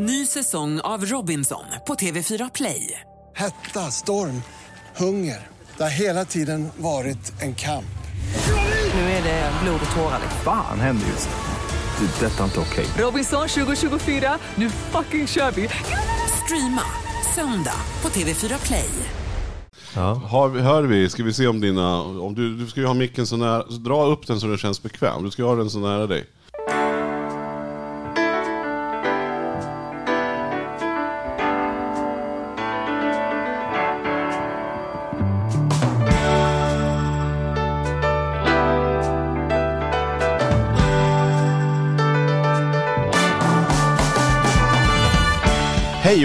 Ny säsong av Robinson på TV4 Play. Hetta, storm, hunger. Det har hela tiden varit en kamp. Nu är det blod och tårar. Fan händer just nu. Det. är Detta är inte okej. Robinson 2024, nu fucking kör vi! Streama söndag på TV4 Play. Har, hör vi, ska vi se om dina, om du, du ska ju ha micken så nära, så dra upp den så den känns bekväm. Du ska ha den så nära dig.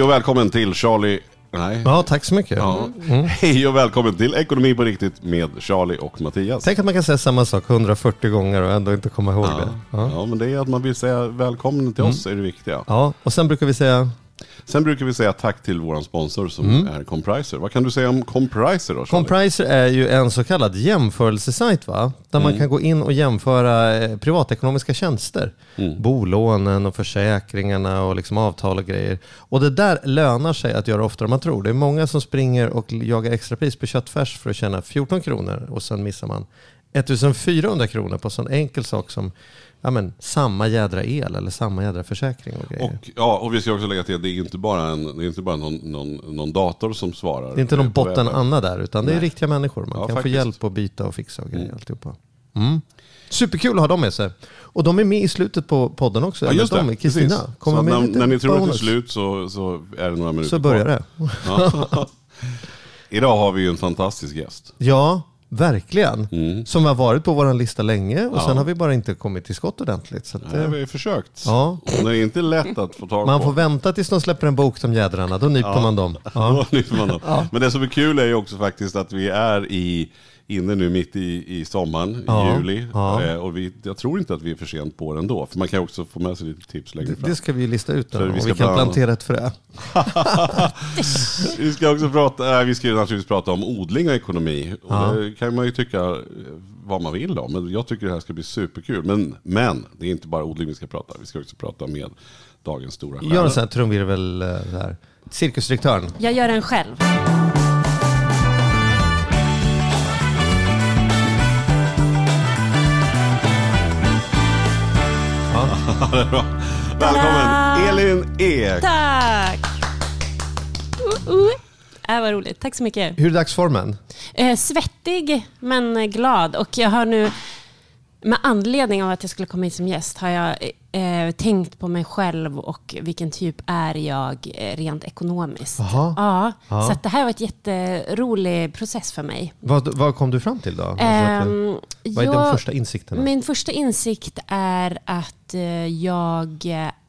Hej och välkommen till Charlie, nej. Ja, tack så mycket. Ja. Hej och välkommen till Ekonomi på riktigt med Charlie och Mattias. Tänk att man kan säga samma sak 140 gånger och ändå inte komma ihåg Ja. det. Ja. Ja. Mm. men det är att man vill säga välkommen till oss är det viktiga. ja, och sen brukar vi säga, Sen brukar vi säga tack till vår sponsor som är Compriser. Vad kan du säga om Compriser då? Charlie? Compriser är ju en så kallad jämförelsesajt va? Där man kan gå in och jämföra eh, privatekonomiska tjänster. Bolånen och försäkringarna och liksom avtal och grejer. Och det där lönar sig att göra oftare än man tror. Det är många som springer och jagar extrapris på köttfärs för att tjäna 14 kronor och sen missar man 1400 kronor på en sån enkel sak som ja, men, samma jädra el eller samma jädra försäkring och grejer. och, ja, och vi ska också lägga till att det är inte bara, en, det är inte bara någon, någon, någon dator som svarar. Det är inte någon botten. Anna där, utan det är riktiga människor. Man Ja, kan faktiskt. få hjälp att byta och fixa och grejer. Alltihopa. Mm. Superkul att ha dem med sig. Och de är med i slutet på podden också. Ja, just de, det. Kristina kommer så med när, lite när ni tror att det är slut så, så är det några minuter Så börjar kvar. det. Ja. Idag har vi ju en fantastisk gäst. Ja, verkligen. Mm. Som har varit på vår lista länge och Ja. sen har vi bara inte kommit till skott ordentligt. Så att, Nej, eh, vi har ju försökt. Ja. Det är inte lätt att få tag man på. får vänta tills de släpper en bok, de jädrarna. Då nyper man dem. Då Ja. nyper man dem. Men det som är kul är ju också faktiskt att vi är i, inne nu mitt i, i sommaren, Ja, i juli. ja. Eh, Och vi, jag tror inte att vi är för sent på det ändå. För man kan också få med sig lite tips längre Det, fram. det ska vi lista ut då, Så vi och ska vi kan bland plantera ett frö. Vi ska också prata, äh, vi ska ju naturligtvis prata om odling och ekonomi. Och Ja. Det kan man ju tycka eh, vad man vill om. Men jag tycker det här ska bli superkul. Men, men det är inte bara odling vi ska prata. Vi ska också prata med dagens stora stjärna. Gör en sån här trumvirvel där. Cirkusdirektören. Jag gör den själv. Välkommen Elin Ek! Tack! Uh, uh. Äh, vad roligt. Tack så mycket. Hur är dagsformen? Eh, svettig men glad. Och jag har nu, med anledning av att jag skulle komma hit som gäst, har jag eh, tänkt på mig själv och vilken typ är jag eh, rent ekonomiskt. Jaha. Ja, Ja. så att det här var ett jätterolig process för mig. Vad, vad kom du fram till då? Alltså, Ehm, vad är de jag- första insikterna? Min första insikt är att eh, jag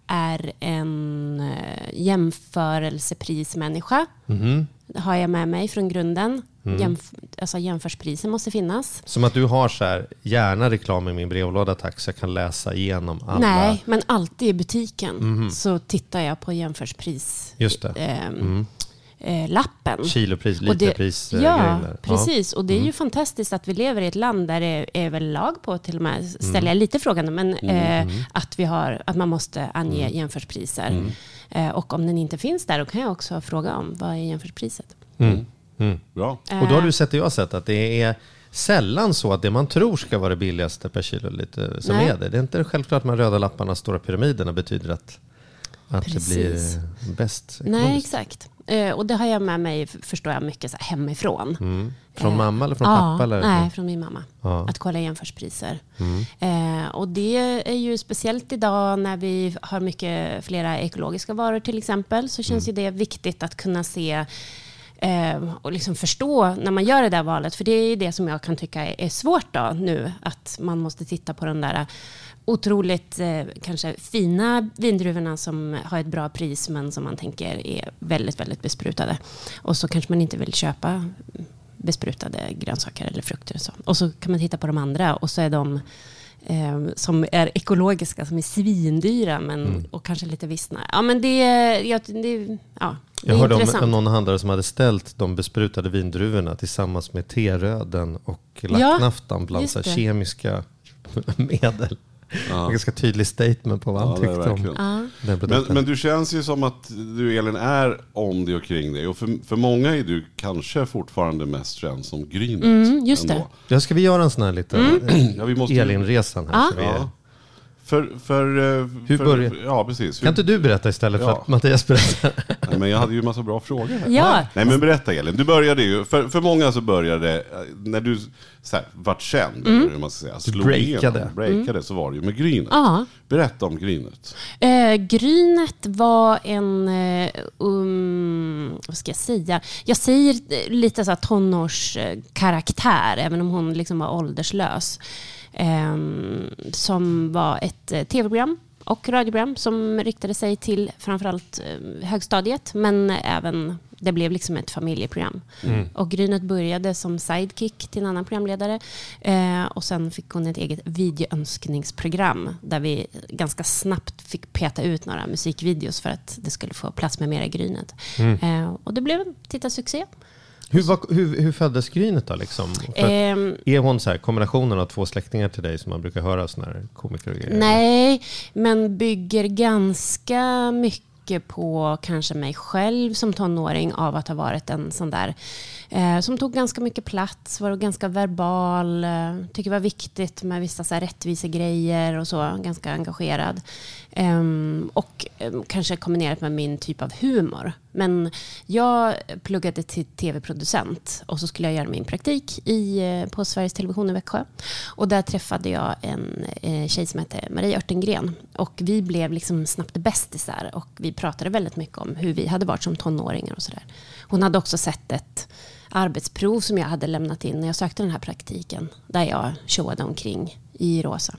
är en eh, jämförelseprismänniska. Mhm. Har jag med mig från grunden. Mm. Jämf- alltså jämförspriser måste finnas. Som att du har så här, gärna reklam i min brevlåda tack, så jag kan läsa igenom alla. Nej, men alltid i butiken Mhm. så tittar jag på jämförspris. Just det. ehm, eh, lappen. Kilopris, Och det- literpris, eh, Ja, grejen där. precis. Och det är Mm. ju fantastiskt att vi lever i ett land där det är väl lag på, till och med, Mm. ställer jag lite frågande, men eh, att, vi har, att man måste ange Mm. jämförspriser. Eh, och om den inte finns där, då kan jag också fråga om vad är jämförspriset? Mm. Mm. Bra. Och då har du sett det jag har sett, att det är sällan så att det man tror ska vara det billigaste per kilo lite som Nej. är det. Det är inte självklart att de röda lapparna, stora pyramiderna betyder att, att det blir bäst Nej, exakt. Eh, och det har jag med mig, förstår jag, mycket så hemifrån. Mm. Från Eh, mamma eller från ja, pappa? Eller? Nej, från min mamma. Ja. Mm. Att kolla jämförspriser. Eh, och det är ju speciellt idag när vi har mycket flera ekologiska varor till exempel. Så känns Mm. ju det viktigt att kunna se och liksom förstå när man gör det där valet. För det är ju det som jag kan tycka är, svårt då nu. Att man måste titta på de där otroligt eh, kanske fina vindruvorna som har ett bra pris men som man tänker är väldigt, väldigt besprutade. Och så kanske man inte vill köpa besprutade grönsaker eller frukter. Och så, och så kan man titta på de andra och så är de eh, som är ekologiska, som är svindyra men, och kanske lite vissna. Ja, men det, ja, det, ja, det Jag hörde om intressant. någon handlare som hade ställt de besprutade vindruvorna tillsammans med teröden och Ja, lacknaftan bland här det. kemiska medel. En ganska tydlig statement på vad han Ja, det är tyckte om verkligen. den Men, produkten. men du känns ju som att du Elin är om dig och kring dig. Och för, för många är du kanske fortfarande mest känd som Grynet. Mm, just det. ändå. Ja, ska vi göra en sån här liten Ja, måste, Elin-resan här? Ja. För, för, eh, Hur för, börjar- Ja, precis. Kan inte du berätta istället för Ja. att Mattias berättar? Nej, men jag hade ju en massa bra frågor här. Ja. Nej men berätta Elin, du började ju, för, för många så började när du så här, vart känd, Mm. eller hur man ska säga, slog breakade. igenom, breakade, så var det ju med Grynet. Ja. Berätta om Grynet. Eh, Grynet var en, eh, um, vad ska jag säga? Jag säger lite så här tonårskaraktär, även om hon liksom var ålderslös. Eh, som var ett eh, tv-program och radioprogram som riktade sig till framförallt eh, högstadiet, men även det blev liksom ett familjeprogram. Och Grynet började som sidekick till en annan programledare. Eh, och sen fick hon ett eget videoönskningsprogram där vi ganska snabbt fick peta ut några musikvideos för att det skulle få plats med mera Grynet. Eh, och det blev en tittarsuccé. Hur, var, hur, hur föddes Grynet då? Liksom? Ehm, är hon så här kombinationen av två släktingar till dig som man brukar höra såna här komiker och grejer? Nej, men bygger ganska mycket på kanske mig själv som tonåring av att ha varit en sån där eh, som tog ganska mycket plats, var ganska verbal, eh, tycker det var viktigt med vissa så här rättvisegrejer och så, ganska engagerad. Ehm, och ehm, kanske kombinerat med min typ av humor. Men jag pluggade till tv-producent och så skulle jag göra min praktik i, eh, på Sveriges Television i Växjö. Och där träffade jag en eh, tjej som hette Marie Örtengren. Och vi blev liksom snabbt bästisar och vi pratade väldigt mycket om hur vi hade varit som tonåringar och sådär. Hon hade också sett ett arbetsprov som jag hade lämnat in när jag sökte den här praktiken. Där jag showade omkring i rosa.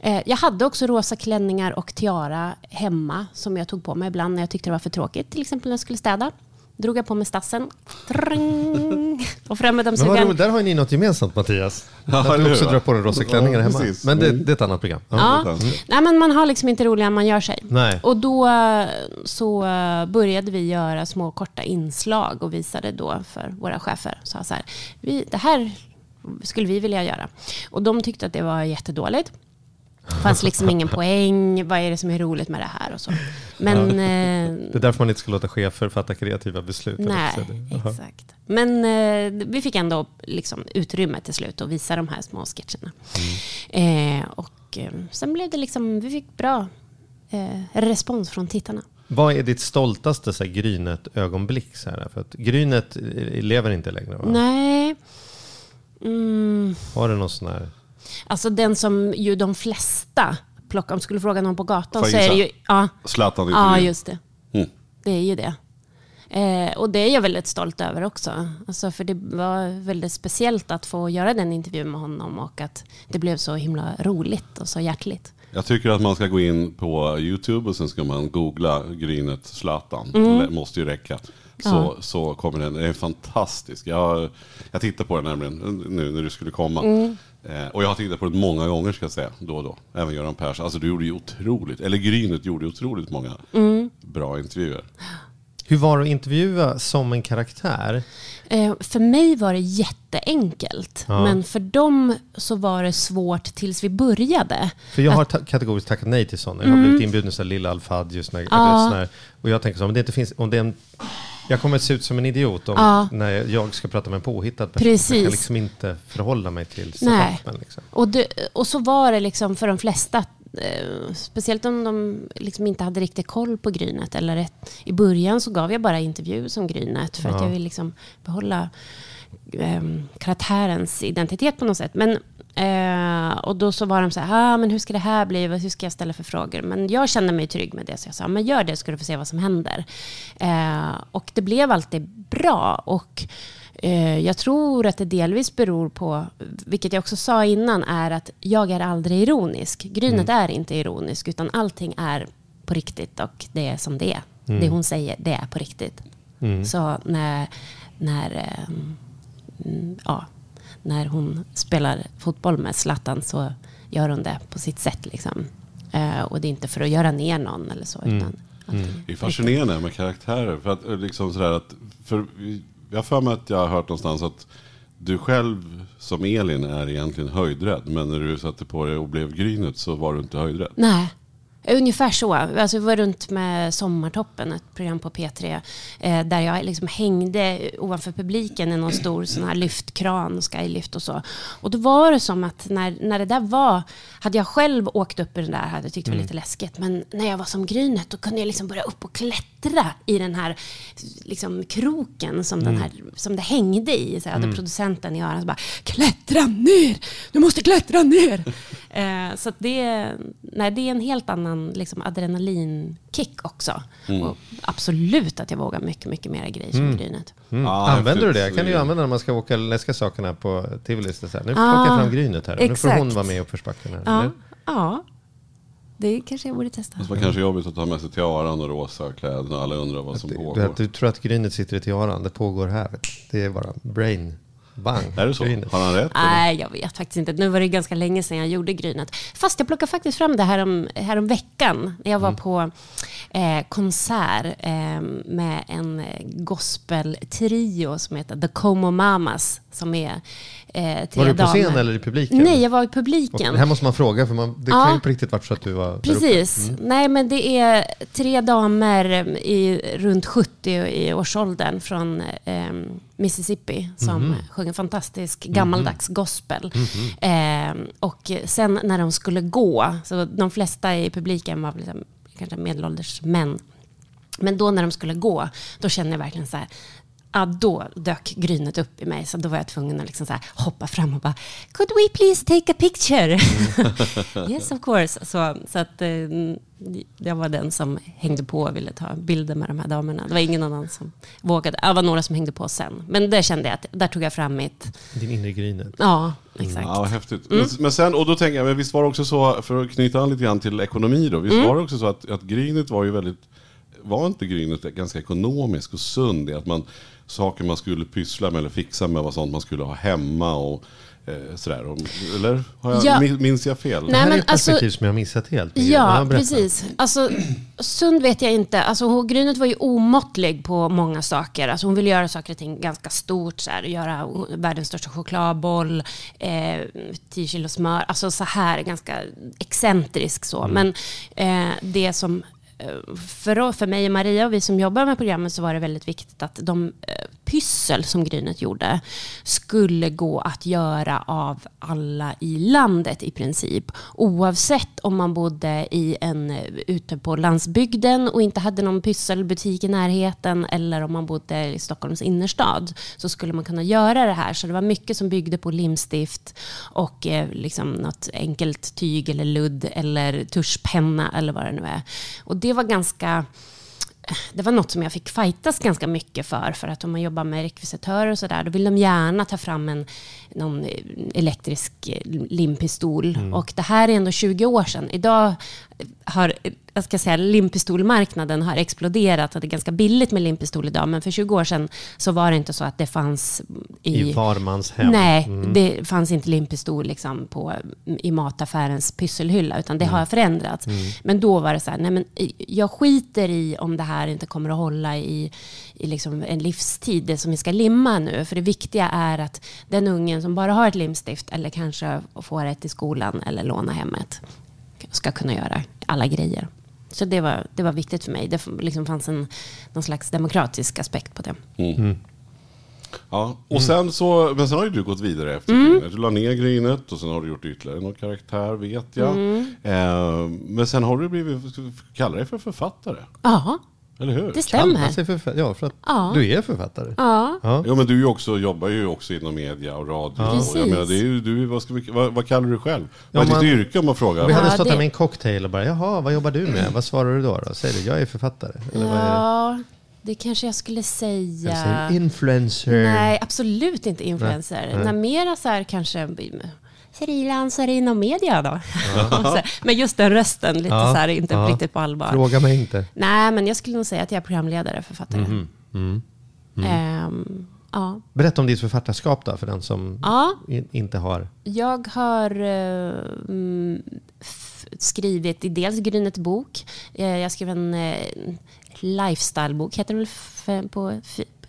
Eh, jag hade också rosa klänningar och tiara hemma som jag tog på mig ibland när jag tyckte det var för tråkigt. Till exempel när jag skulle städa. Drog jag på mig stassen. Tring, och fram med dammsugaren. där har ni något gemensamt Mattias. Ja, du också drar på dig rosa klänningar hemma. precis. Men det, Mm. det är ett annat program. Ja. Mm. Nej, men man har liksom inte roligare än man gör sig. Nej. Och då eh, så eh, började vi göra små korta inslag och visade då för våra chefer. Så här, vi, det här skulle vi vilja göra. Och de tyckte att det var jättedåligt. Det fanns liksom ingen poäng. Vad är det som är roligt med det här och så. Men eh, Det är därför man inte ska låta chefer fatta kreativa beslut. Nej, exakt. Men eh, vi fick ändå liksom utrymme till slut att visa de här små sketcherna. Eh, och eh, sen blev det liksom, vi fick bra respons från tittarna. Vad är ditt stoltaste så här, Grynet-ögonblick? Så här? För att Grynet lever inte längre va? Nej. Mm, Har du någon sån här? Alltså den som ju de flesta plockar, om du skulle fråga någon på gatan så är det ju, ja, Zlatan ja just det. Mm. Det är ju det. Eh, och det är jag väldigt stolt över också. Alltså, för det var väldigt speciellt att få göra den intervjun med honom och att det blev så himla roligt och så hjärtligt. Jag tycker att man ska gå in på YouTube och sen ska man googla Grynet Zlatan. Mm. Det måste ju räcka. Så, så kommer den, den är fantastisk. Jag, jag tittar på den nämligen nu när du skulle komma. Mm. Eh, och jag har tittat på den många gånger ska jag säga, då och då. Även Göran Persson. Alltså du gjorde ju otroligt, eller Grynet gjorde otroligt många Mm. bra intervjuer. Hur var det att intervjua som en karaktär? Eh, för mig var det jätteenkelt. Ja. Men för dem så var det svårt tills vi började. För jag har ta- kategoriskt tackat nej till sådana. Jag har blivit inbjuden till Lilla Alfad just när, Mm. Ja. sån här, Och jag tänker så, om det inte finns, om det är en, jag kommer att se ut som en idiot om, Ja. när jag ska prata med en påhittad person. Precis. Jag kan liksom inte förhålla mig till Nej. setupen. Liksom. Och, det, och så var det liksom för de flesta. Eh, speciellt om de liksom inte hade riktigt koll på Grynet. Eller ett, I början så gav jag bara intervju som Grynet. För att Ja. jag vill liksom behålla eh, karaktärens identitet på något sätt. Men, eh, och då så var de så här, ah, men hur ska det här bli? Hur ska jag ställa för frågor? Men jag kände mig trygg med det. Så jag sa, men gör det ska du få se vad som händer. Eh, och det blev alltid bra. Och Eh, Jag tror att det delvis beror på, vilket jag också sa innan, är att jag är aldrig ironisk. Grynet är inte ironisk, utan allting är på riktigt och det är som det är. Det hon säger, det är på riktigt. Så när, när, ehm, mm, ja, när hon spelar fotboll med Zlatan så gör hon det på sitt sätt. Liksom. Eh, och det är inte för att göra ner någon eller så. Utan att, Det är fascinerande med karaktärer. För att, eh, liksom sådär att, för, jag har för mig att jag har hört någonstans att du själv som Elin är egentligen höjdrädd. Men när du satte på dig och blev Grynet så var du inte höjdrädd. Nej. Ungefär så. Alltså, vi var runt med Sommartoppen, ett program på P3, eh, där jag liksom hängde ovanför publiken i någon stor sån här lyftkran, skylift och så. Och då var det som att när, när det där var, hade jag själv åkt upp i den där, hade jag tyckt det var lite läskigt, men när jag var som Grynet, då kunde jag liksom börja upp och klättra i den här liksom, kroken som, den här, som det hängde i. Så jag hade producenten i örat bara, klättra ner! Du måste klättra ner! eh, så att det, nej, det är en helt annan liksom, adrenalinkick också. Och absolut att jag vågar mycket, mycket mer grejer som Grynet. Mm. Ja, Använder du det? kan du ju använda när man ska åka läska sakerna på Tivoli. Så här. Nu Ah, plockar jag fram Grynet här. Nu får hon vara med i uppförsbacken. Här, ja. Det kanske jag borde testa. Det var kanske jobbigt att ta med sig tiaran och rosa kläderna. Alla undrar vad som Du, pågår. du tror att Grynet sitter i tiaran. Det pågår här. du. Det är bara brain. Bang. Är det så? Grynet. Har han rätt? Nej, jag vet faktiskt inte. Nu var det ganska länge sedan jag gjorde Grynet. Fast jag plockade faktiskt fram det här om, här om veckan. När jag var på eh, konsert eh, med en eh, gospeltrio som heter The Como Mamas. Som är eh, Var du på damer. scen eller i publiken? Nej, jag var i Och publiken. det här måste man fråga, för man, det Ja. kan ju på riktigt varit så att du var. Precis. Mm. Nej, men det är tre damer i runt 70 i årsåldern från eh, Mississippi som Mhm. sjunger fantastisk gammaldags gospel. Mhm. Eh, och sen när de skulle gå, så de flesta i publiken var liksom, kanske medelålders män. Men då när de skulle gå, då kände jag verkligen så här, ja, då dök grynet upp i mig. Så då var jag tvungen att liksom så här hoppa fram och bara, could we please take a picture? yes of course. Så, så att eh, jag var den som hängde på och ville ta bilder med de här damerna. Det var ingen annan som vågade. Det var några som hängde på sen. Men där kände jag att, där tog jag fram mitt, Din inre Grynet. ja, exakt. Ja, vad häftigt. Men, men sen, och då tänker jag, men visst var det också så, för att knyta an lite grann till ekonomi då, visst var det också så att, att Grynet var ju väldigt, var inte Grynet ganska ekonomisk och sund i att man, saker man skulle pyssla med eller fixa med var sånt man skulle ha hemma och eh, sådär. Eller har jag, Ja. min- minns jag fel? Det Nej, här är men ett perspektiv alltså- som jag har missat helt. Ja, precis. Alltså, sund vet jag inte. Alltså, Grynet var ju omåttlig på många saker. Alltså, hon ville göra saker och ting ganska stort. Så här, göra världens största chokladboll, eh, 10 kilo smör. Alltså så här, ganska excentrisk så. Men eh, det som Eh, för, för mig och Maria och vi som jobbar med programmet så var det väldigt viktigt att de eh, pyssel som Grynet gjorde skulle gå att göra av alla i landet i princip. Oavsett om man bodde i en, ute på landsbygden och inte hade någon pysselbutik i närheten eller om man bodde i Stockholms innerstad så skulle man kunna göra det här. Så det var mycket som byggde på limstift och eh, liksom något enkelt tyg eller ludd eller tuschpenna eller vad det nu är. Och det var ganska det var något som jag fick fightas ganska mycket för. För att om man jobbar med rekvisitörer och sådär, då vill de gärna ta fram en någon eh, elektrisk eh, limpistol. Och det här är ändå 20 år sedan. Idag har, jag ska säga, limpistolmarknaden har exploderat och det är ganska billigt med limpistol idag. Men för 20 år sedan så var det inte så att det fanns i, I var mans hem. Nej, det fanns inte limpistol liksom på, i mataffärens pysselhylla, utan det har förändrats. Men då var det så här, nej men jag skiter i om det här inte kommer att hålla i, i liksom en livstid, det som vi ska limma nu. För det viktiga är att den ungen som bara har ett limstift, eller kanske får ett i skolan eller låna hemmet, ska kunna göra alla grejer. Så det var, det var viktigt för mig. Det liksom fanns en, någon slags demokratisk aspekt på det. Ja, och sen så, men sen har ju du gått vidare efter Mm. Grynet. Du la ner Grynet och sen har du gjort ytterligare någon karaktär vet jag. Mm. Eh, men sen har du blivit, kallar dig för författare. Ja, Eller hur? det Kallar stämmer. sig författare? Ja, för att Ja. du är författare. Ja. Ja. Jo men du också, jobbar ju också inom media och radio. Och Precis. jag menar, det är ju, du, vad, ska vi, vad, vad kallar du dig själv? Ja, Vad är ditt yrke om man frågar? Vi hade Ja, stått där med en cocktail och bara, jaha, vad jobbar du med? Vad svarar du då? då? Säger du, jag är författare? Eller vad är det? Ja, det kanske jag skulle Jag säga. säger influencer. Nej, absolut inte influencer. Nej. Nej. mera så här kanske frilansare inom media då. Här, men just den rösten, lite Ja, så här, inte ja. riktigt på allvar. Fråga mig inte. Nej, men jag skulle nog säga att jag är programledare, författare. Mhm. Mm. Ehm, ja. Berätta om ditt författarskap då, för den som ja, in, inte har. jag har mm, f- skrivit i dels Grynet bok. Eh, jag skrev en eh, lifestyle-bok, heter det väl på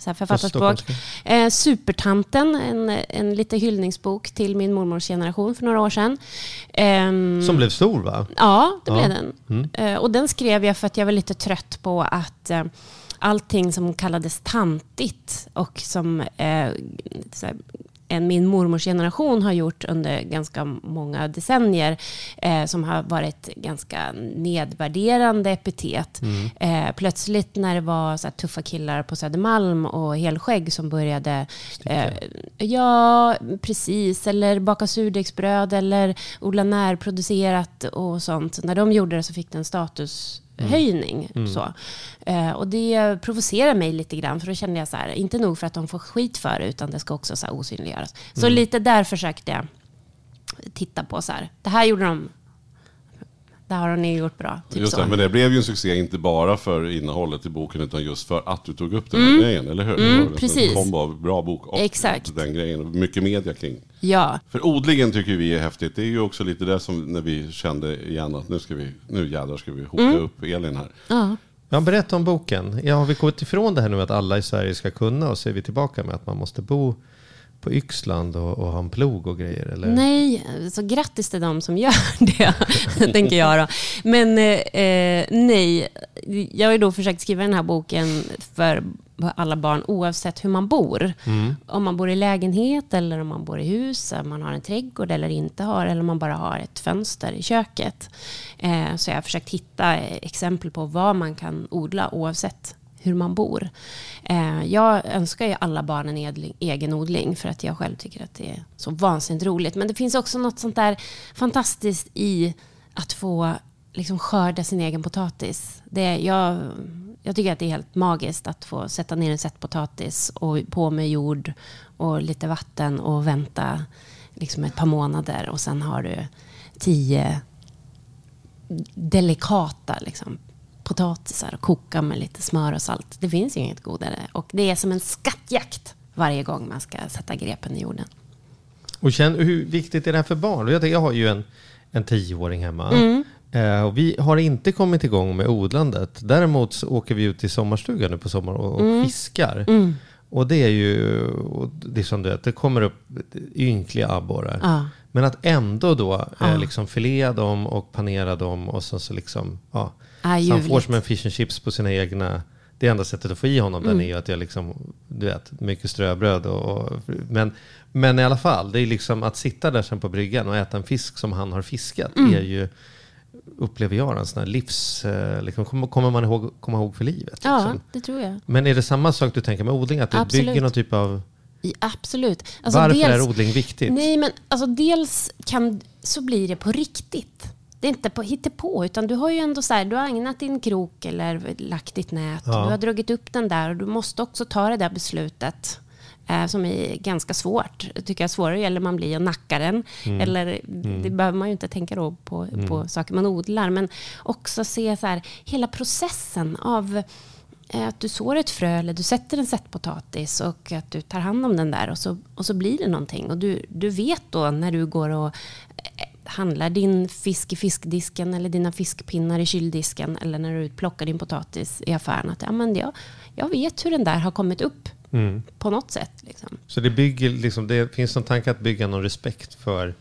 så författarspråk. Eh, Supertanten, en, en lite hyllningsbok till min mormors generation för några år sedan. Ehm, Som blev stor va? Ja, det Ja. blev den. Eh, och den skrev jag för att jag var lite trött på att eh, allting som kallades tantigt och som eh, en min mormors generation har gjort under ganska många decennier, eh, som har varit ganska nedvärderande epitet. Eh, plötsligt när det var så tuffa killar på Södermalm och helskägg som började, eh, ja precis, eller baka surdegsbröd eller odla närproducerat och sånt. När de gjorde det så fick det en statushöjning. Så. Eh, och det provocerar mig lite grann, för då kände jag så här, inte nog för att de får skit för det, utan det ska också så osynliggöras. Så lite där försökte jag titta på så här, det här gjorde de, det har ni gjort bra. Typ Just så. det, men det blev ju en succé inte bara för innehållet i boken utan just för att du tog upp den här grejen, eller hur? Det var en precis. kombo av bra bok och Exakt. den grejen. och Mycket media kring. Ja, För odlingen tycker vi är häftigt. Det är ju också lite det som när vi kände igen att nu, ska vi, nu jädrar ska vi hota upp Elin här. ja. Ja, berätta om boken. Ja, har vi gått ifrån det här nu att alla i Sverige ska kunna och så är vi tillbaka med att man måste bo på Yxland och, och ha en plog och grejer? Eller? Nej, så grattis till de som gör det, tänker jag då. Men eh, nej, jag har då försökt skriva den här boken för alla barn oavsett hur man bor. Om man bor i lägenhet eller om man bor i hus, om man har en trädgård eller inte har, eller om man bara har ett fönster i köket. Eh, så jag har försökt hitta exempel på vad man kan odla oavsett hur man bor. Eh, jag önskar ju alla barnen edling, egen odling för att jag själv tycker att det är så vansinnigt roligt. Men det finns också något sånt där fantastiskt i att få liksom skörda sin egen potatis. Det, jag, jag tycker att det är helt magiskt att få sätta ner en sätt potatis och på med jord och lite vatten och vänta liksom ett par månader och sen har du tio delikata liksom, potatisar och koka med lite smör och salt. Det finns ju inget godare. Och det är som en skattjakt varje gång man ska sätta grepen i jorden. Och känn, hur viktigt är det här för barn? Jag, jag har ju en, en tioåring hemma. Mm. Eh, och vi har inte kommit igång med odlandet. Däremot så åker vi ut till sommarstugan nu på sommaren och, och Mm. fiskar. Och det är ju, det är som du vet, det kommer upp ynkliga abborrar. Ja. Men att ändå då Ja. eh, liksom filea dem och panera dem och så, så liksom, ja. Ah, så han får som en fish and chips på sina egna det enda sättet att få i honom Mm. den är att jag liksom, du vet, mycket ströbröd och, och men, men i alla fall, det är liksom att sitta där sen på bryggan och äta en fisk som han har fiskat Mm. är ju, upplever jag, en sån här livs, eh, liksom, kommer- kommer man ihåg, komma ihåg för livet. Ja, Liksom. det tror jag. Men är det samma sak du tänker med odling? Att du Absolut. bygger någon typ av... I, absolut. Alltså varför dels- är odling viktigt? Nej, men alltså dels kan, så blir det på riktigt. Det är inte på hittepå, utan du har ju ändå så här, du har agnat din krok eller lagt ditt nät. Ja. Du har dragit upp den där och du måste också ta det där beslutet. Eh, som är ganska svårt. Jag tycker jag svårare gäller man blir och nackar den. Mm. Eller, Det behöver man ju inte tänka då på, på saker man odlar. Men också se så här, hela processen av eh, att du sår ett frö eller du sätter en sättpotatis och att du tar hand om den där och så, och så blir det någonting. Och du, du vet då när du går och handlar din fisk i fiskdisken eller dina fiskpinnar i kyldisken eller när du plockar din potatis i affären att ja, men jag, jag vet hur den där har kommit upp på något sätt. Liksom. Så det, bygger, liksom, det finns någon tanke att bygga någon respekt för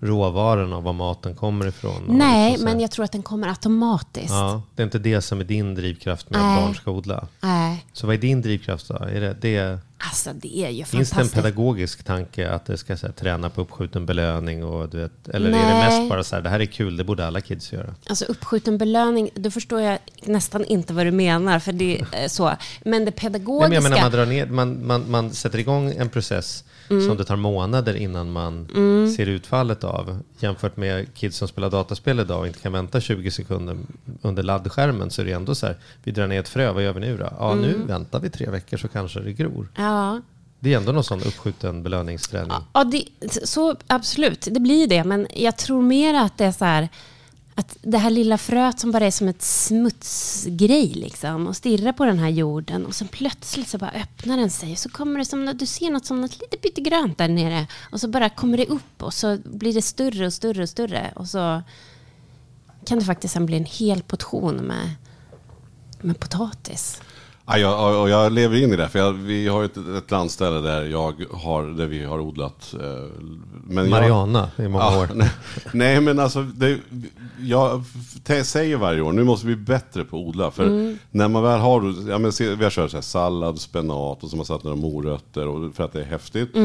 råvaran och var maten kommer ifrån? Nej, liksom men jag tror att den kommer automatiskt. Ja, det är inte det som är din drivkraft med Nej. att barn ska odla. Nej, Så vad är din drivkraft då? Är det, det, alltså det är ju finns det en pedagogisk tanke att det ska här, träna på uppskjuten belöning? Och, du vet, eller är det Nej. mest bara så här, det här är kul, det borde alla kids göra? Alltså uppskjuten belöning, då förstår jag nästan inte vad du menar. För det är så. Men det Nej, pedagogiska... men jag menar, man, drar ner, man, man, man sätter igång en process Mm. som det tar månader innan man ser utfallet av. Jämfört med kids som spelar dataspel idag och inte kan vänta 20 sekunder under laddskärmen så är det ändå så här, vi drar ner ett frö, vad gör vi nu då? Ja, nu Mm. väntar vi tre veckor så kanske det gror. Ja, Det är ändå någon sån uppskjuten belöningsträning. ja det, så absolut, det blir det. Men jag tror mer att det är så här... Att det här lilla fröet som bara är som ett smutsgrej liksom och stirrar på den här jorden och sen plötsligt så bara öppnar den sig och så kommer det som, du ser något som något lite pyttegrönt där nere och så bara kommer det upp och så blir det större och större och större och så kan det faktiskt sen bli en hel portion med, med potatis. Ja, jag, och jag lever in i det, för jag, vi har ju ett, ett landställe där, jag har, där vi har odlat. eh, Men jag, Mariana i många Ja, år. nej, nej, men alltså, det, jag säger varje år, nu måste vi bli bättre på att odla. För när man väl har, ja, men, se, vi har kört så här, sallad, spenat och så har man satt några morötter och, för att det är häftigt.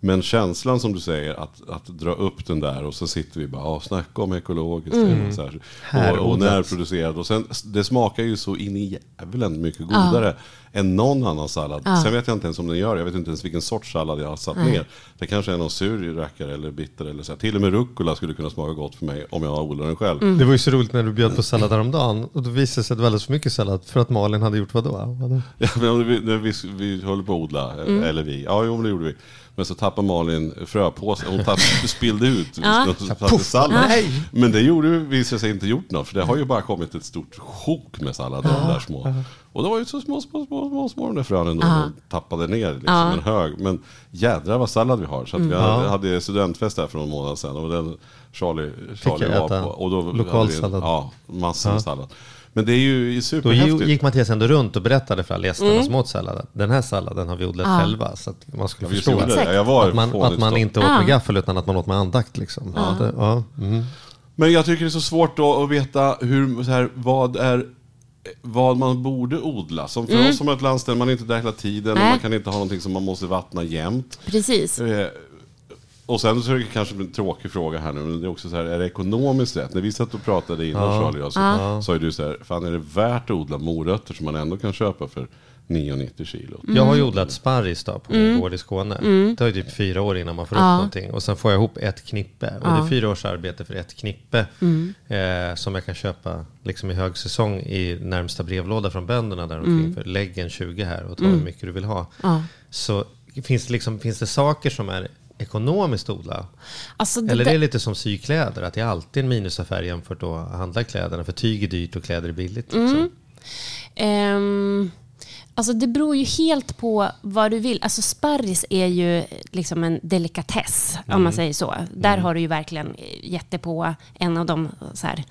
Men känslan som du säger, att, att dra upp den där och så sitter vi bara och snackar om ekologiskt. Och, så här, och, och närproducerat. Och sen, det smakar ju så in i djävulen mycket godare än någon annan sallad. Sen vet jag inte ens om den gör det. Jag vet inte ens vilken sorts sallad jag har satt ner. Det kanske är någon sur rackare eller bitter. Eller så här. Till och med rucola skulle kunna smaka gott för mig om jag odlar den själv. Det var ju så roligt när du bjöd på sallad häromdagen och då visade det sig att det var alldeles för mycket sallad för att Malin hade gjort vadå? vadå? Ja, men vi, när vi, vi höll på att odla, Mm. eller vi, ja jo men det gjorde vi. Men så tappade Malin fröpåsen, hon tappade, spillde ut Ja. i sallad. Nej. Men det gjorde visade sig inte gjort något, för det har ju bara kommit ett stort sjok med sallad, de där små. Och det var ju så små, små, små, små, små de där frönen då, de tappade ner liksom, Ja. en hög. Men jädrar vad sallad vi har. Så att vi hade, hade studentfest där för någon månad sedan och den Charlie, Charlie var äta på. Och då lokal hade vi- sallad? Ja, massor med sallad. Men det är ju Då superhäftigt. gick Mattias ändå runt och berättade för alla gästerna som åt salladen. Den här salladen har vi odlat själva så att man skulle Ja, förstå att, det. Jag var att man, att man inte åt med gaffel utan att man åt med andakt. Liksom. Ja. Det, ja. Mm. Men jag tycker det är så svårt då att veta hur, så här, vad, är, vad man borde odla. Som för oss som har ett landställe, man är inte där hela tiden och Mm. Man kan inte ha någonting som man måste vattna jämt. Precis. Eh, Och sen så är det kanske en tråkig fråga här nu, men det är också så här, är det ekonomiskt rätt? När vi satt och pratade innan Charlie och jag, så sa ju du så här, fan är det värt att odla morötter som man ändå kan köpa för 9,90 kilo? Jag har ju odlat sparris då på min gård i Skåne. Det tar ju typ fyra år innan man får upp någonting. Och sen får jag ihop ett knippe. Och det är fyra års arbete för ett knippe. Eh, som jag kan köpa liksom i högsäsong i närmsta brevlåda från bönderna där omkring. För lägg en 20 här och ta hur mycket du vill ha. Så finns det, liksom, finns det saker som är ekonomiskt odla? Alltså, det Eller det är lite som sykläder, att det är alltid en minusaffär jämfört att handla kläderna. För tyg är dyrt och kläder är billigt. Liksom. Ehm, alltså det beror ju helt på vad du vill. Alltså sparris är ju liksom en delikatess, om man säger så. Där har du ju verkligen gett på en av de så här,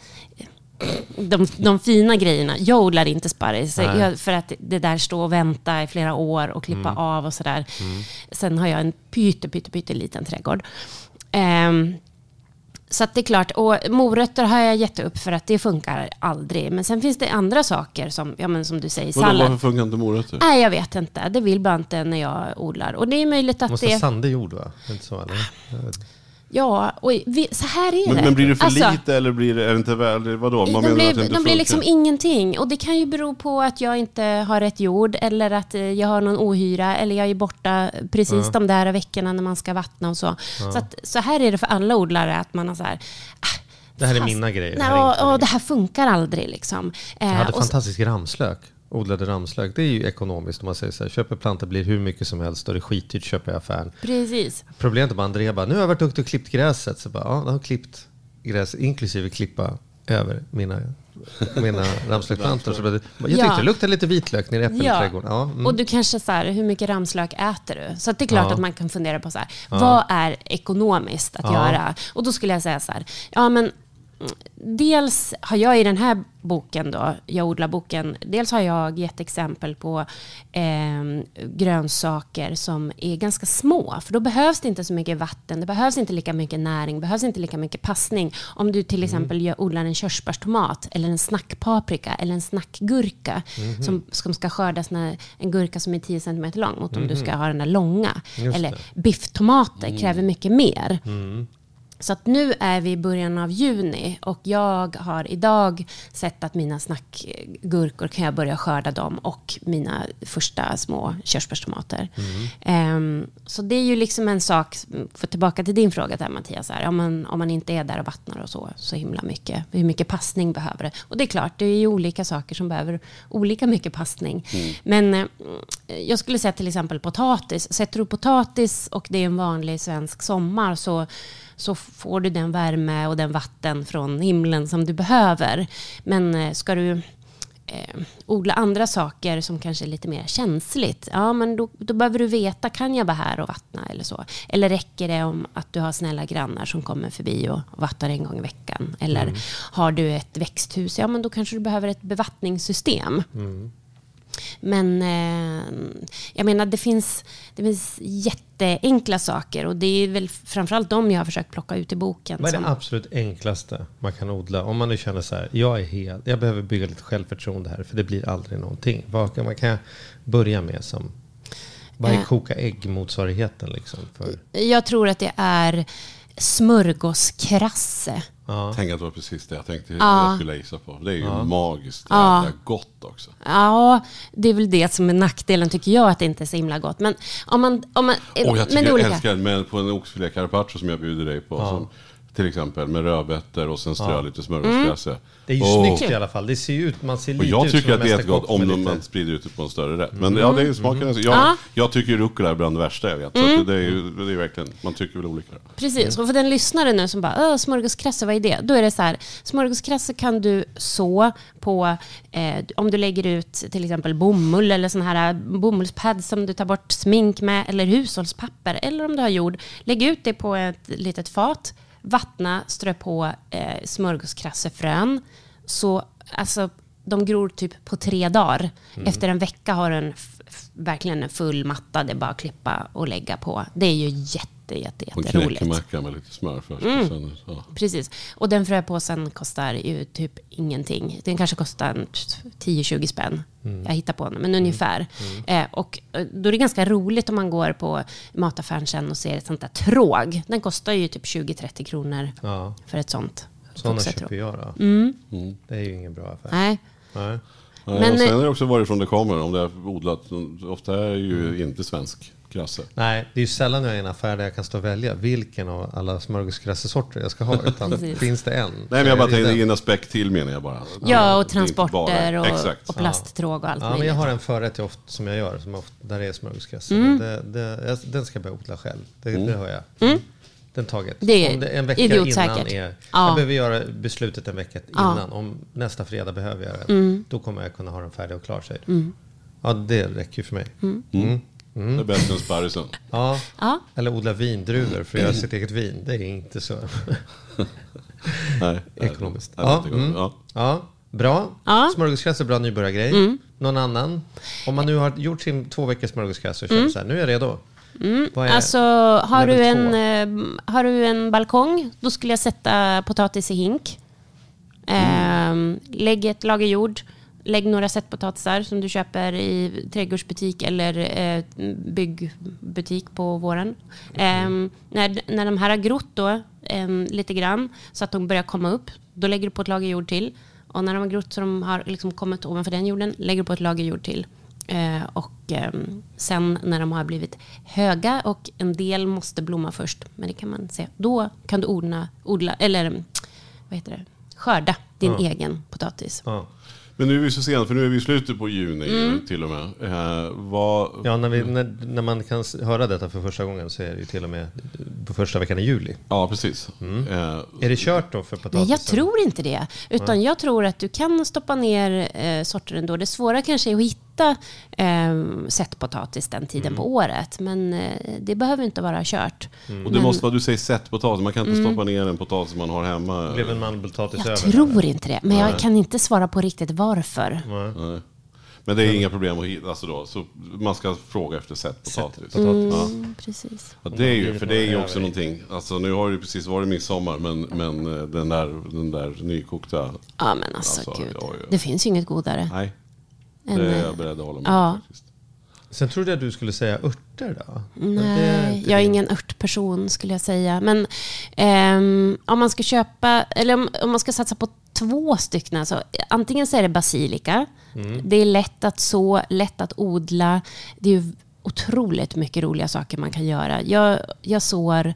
de, de fina grejerna. Jag odlar inte sparris Nej. jag, för att det där står och vänta i flera år och klippa av och sådär. Sen har jag en pytte, pytte, pytte liten trädgård. Ehm, så att det är klart, och morötter har jag gett upp för att det funkar aldrig. Men sen finns det andra saker som, ja, men som du säger, Vadå, sallad. varför funkar inte morötter? Nej, jag vet inte. Det vill bara inte när jag odlar. Och det är möjligt att måste ha det... sandig jord va? Inte så, eller? Ja, och vi, så här är Men, det. men blir det för Alltså, lite eller blir det, är det inte väl, vadå? Man De menar att det blir, inte de blir liksom ingenting. Och det kan ju bero på att jag inte har rätt jord eller att eh, jag har någon ohyra eller jag är borta precis de där veckorna när man ska vattna och så. Så, att, så här är det för alla odlare att man har så här... ah, Det här är mina grejer, det Nej, här och, och det här funkar aldrig liksom. Jag Eh, hade och så- fantastisk ramslök. Odlade ramslök. Det är ju ekonomiskt om man säger så här. Köper plantor blir hur mycket som helst och det är skitdyrt köper jag i affären. Precis. Problemet är bara Andrea bara, nu har jag varit duktig och klippt gräset. Så bara, ja, jag har klippt gräs inklusive klippa över mina, mina ramslöksplantor. Så bara, jag tyckte Ja. det luktade lite vitlök nere i äppelträdgården. Ja, mm. Och du kanske så här, hur mycket ramslök äter du? Så att det är klart Ja. att man kan fundera på så här, vad är ekonomiskt att Ja. göra? Och då skulle jag säga så här, ja men dels har jag i den här boken då, jag odlar boken, dels har jag gett exempel på eh, grönsaker som är ganska små, för då behövs det inte så mycket vatten, det behövs inte lika mycket näring, behövs inte lika mycket passning. Om du till exempel gör, odlar en körsbärstomat eller en snackpaprika eller en snackgurka som, som ska skördas när en gurka som är 10 cm lång mot om du ska ha den där långa. Just eller bifftomater kräver mycket mer. Så att nu är vi i början av juni och jag har idag sett att mina snackgurkor kan jag börja skörda dem och mina första små körsbärstomater. Ehm, så det är ju liksom en sak, för tillbaka till din fråga där Mattias, här, om, man, om man inte är där och vattnar och så, så himla mycket, hur mycket passning behöver det? Och det är klart, det är ju olika saker som behöver olika mycket passning. Men eh, jag skulle säga till exempel potatis, sätter du potatis och det är en vanlig svensk sommar så så får du den värme och den vatten från himlen som du behöver. Men eh, ska du eh, odla andra saker som kanske är lite mer känsligt, ja men då, då behöver du veta, kan jag vara här och vattna eller så? Eller räcker det om att du har snälla grannar som kommer förbi och vattnar en gång i veckan? Eller har du ett växthus, ja men då kanske du behöver ett bevattningssystem. Men eh, jag menar, det finns, det finns jätteenkla saker och det är väl framförallt de jag har försökt plocka ut i boken. Vad är som- det absolut enklaste man kan odla? Om man nu känner så här, jag är helt, jag behöver bygga lite självförtroende här, för det blir aldrig någonting. Vad kan man kan börja med som, vad är Eh. koka ägg-motsvarigheten liksom? För, Jag tror att det är smörgåskrasse. Ja. Tänk att det var precis det jag tänkte Ja. jag skulle gissa på. Det är ju magiskt Ja. jävla gott också. Ja, det är väl det som är nackdelen tycker jag, att det inte är så himla gott. Men om man... Om man Och jag men jag olika. älskar med på en oxfilé carpaccio som jag bjuder dig på. Som, till exempel med rödbetor och sen strö lite smörgåskrasse. Det är ju Åh. snyggt i alla fall. Det ser ju ut, man ser Och lite jag ut tycker som att det är jättegott om lite- man sprider ut det på en större rätt. Men ja, det är smaken. Jag, Ja. jag tycker ju rucola är bland det värsta jag vet. Så att det, är ju, det är verkligen, man tycker väl olika. Precis, och för den lyssnare nu som bara "Åh, smörgåskrasse, vad är det? Då är det så här, smörgåskrasse kan du så på, eh, om du lägger ut till exempel bomull eller sån här bomullspads som du tar bort smink med, eller hushållspapper, eller om du har jord. Lägg ut det på ett litet fat, vattna, strö på eh, smörgåskrassefrön. Så, alltså, de gror typ på tre dagar. Efter en vecka har den verkligen en full matta, det är bara att klippa och lägga på. Det är ju jätte, jätte, Och jätteroligt. knäckemacka med lite smör först. Mm. Och sen, ja. Precis. Och den fröpåsen kostar ju typ ingenting. Den kanske kostar en 10-20 spänn. Jag hittar på den, men ungefär. Eh, och eh, då är det ganska roligt om man går på mataffären sen och ser ett sånt där tråg. Den kostar ju typ 20-30 kronor Ja, för ett sånt. sådana köper jag då. Det är ju ingen bra affär. Nej. Nej. Nej, Men, och sen eh, är det också varifrån det kommer. Om det är odlat. Ofta är det ju inte svensk krasse. Nej, det är ju sällan jag är i en affär där jag kan stå och välja vilken av alla smörgåskrassesorter jag ska ha. Utan finns det en? Nej, men jag bara tänkte en aspekt till menar jag bara. Ja, och transporter bara- och, och plasttråg och allt Ja, men jag har en förrätt ofta, som jag gör, som ofta, där det är smörgåskrasse. Mm. Det, det, jag- den ska jag börja odla själv. Det, det har jag. Den taget. Mm. Det är Om det en vecka idiotsäkert. innan är... Ja. Jag behöver göra beslutet en vecka Ja. innan. Om nästa fredag behöver jag den. Mm. Då kommer jag kunna ha den färdig och klar sig. Ja, det räcker ju för mig. Mm. Det är bättre än sparrisen. Ja. Ja. Eller odla vindruvor för att göra sitt eget vin. Det är inte så Nej, ekonomiskt. Nej, Ja, mm. Ja. ja, bra. Ja. Smörgåskrasse är bra nybörjargrej. Någon annan? Om man nu har gjort sin två veckors smörgåskrasse och känner så här, nu är jag redo. Är- Alltså, har du, en, eh, har du en balkong, då skulle jag sätta potatis i hink. Mm. Eh, lägg ett lager jord. Lägg några sättpotatisar som du köper i trädgårdsbutik eller eh, byggbutik på våren. Mm. När, när de här har grott då, eh, lite grann, så att de börjar komma upp, då lägger du på ett lager jord till. Och när de har grott så de har liksom kommit ovanför den jorden, lägger du på ett lager jord till. Eh, och ehm, sen när de har blivit höga och en del måste blomma först, men det kan man se. Då kan du odla, odla eller mm, vad heter det? skörda din egen potatis. Ja. Men nu är vi så sent, för nu är vi i slutet på juni Mm. till och med. Eh, vad, Ja, när, vi, när, när man kan höra detta för första gången så är det ju till och med på första veckan i juli. ja, precis. Eh, Är det kört då för Nej, potatisen? jag tror inte det. Utan jag tror att du kan stoppa ner eh, sorter ändå. Det svåra kanske är att hitta eh, sättpotatis den tiden på året. Men eh, det behöver inte vara kört. och det måste vara, du säger sättpotatis, man kan inte stoppa ner en potatis man har hemma. Blev en mandelpotatis Jag över. tror inte det. Men jag kan inte svara på riktigt varför. Nej. Men det är inga problem att hitta, alltså då, så man ska fråga efter sättpotatis. Sättpotatis. Ja. Mm, precis. Ja, det är ju, för det är ju också någonting, alltså nu har det ju precis varit midsommar, men, men eh, den, där, den där nykokta, Ja, men alltså, Alltså, gud. ja, ja. Det finns ju inget godare. nej. Än, Det är eh, jag beredd att hålla med ja. faktiskt. Sen trodde jag att du skulle säga örter då. Nej, jag är ingen örtperson skulle jag säga. Men ehm, om man ska köpa, eller om, om man ska satsa på två stycken, alltså, antingen så är det basilika. Det är lätt att så, lätt att odla. Det är ju otroligt mycket roliga saker man kan göra. Jag, jag sår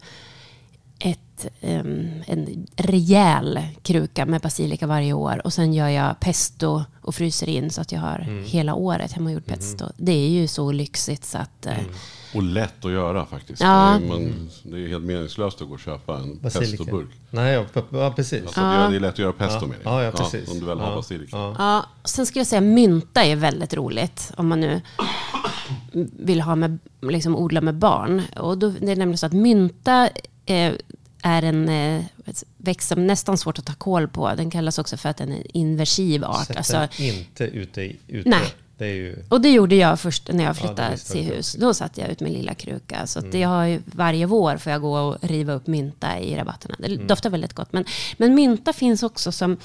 ett, ehm, en rejäl kruka med basilika varje år och sen gör jag pesto och fryser in så att jag har hela året hemmagjort pesto. Det är ju så lyxigt så att eh, Och lätt att göra faktiskt. Ja. Det, är, man, det är helt meningslöst att gå och köpa en Basilika. pestoburk. Nej, ja, ja precis. Alltså, det- Det är lätt att göra pesto Ja. med det. Ja, ja, precis. om du väl har Ja. basilika. Ja. Ja, sen skulle jag säga mynta är väldigt roligt om man nu vill ha med, liksom odla med barn. Och då, det är nämligen så att mynta är en eh, växt som nästan svårt att ta koll på. Den kallas också för att den är en inversiv art. Sätt Alltså, den inte ute i... Ute. nej, Det är ju... Och det gjorde jag först när jag Ja, flyttade visste till hus. Då satt jag ut min lilla kruka. Så att det har ju, varje vår får jag gå och riva upp mynta i rabatterna. Det doftar väldigt gott. Men, men mynta finns också som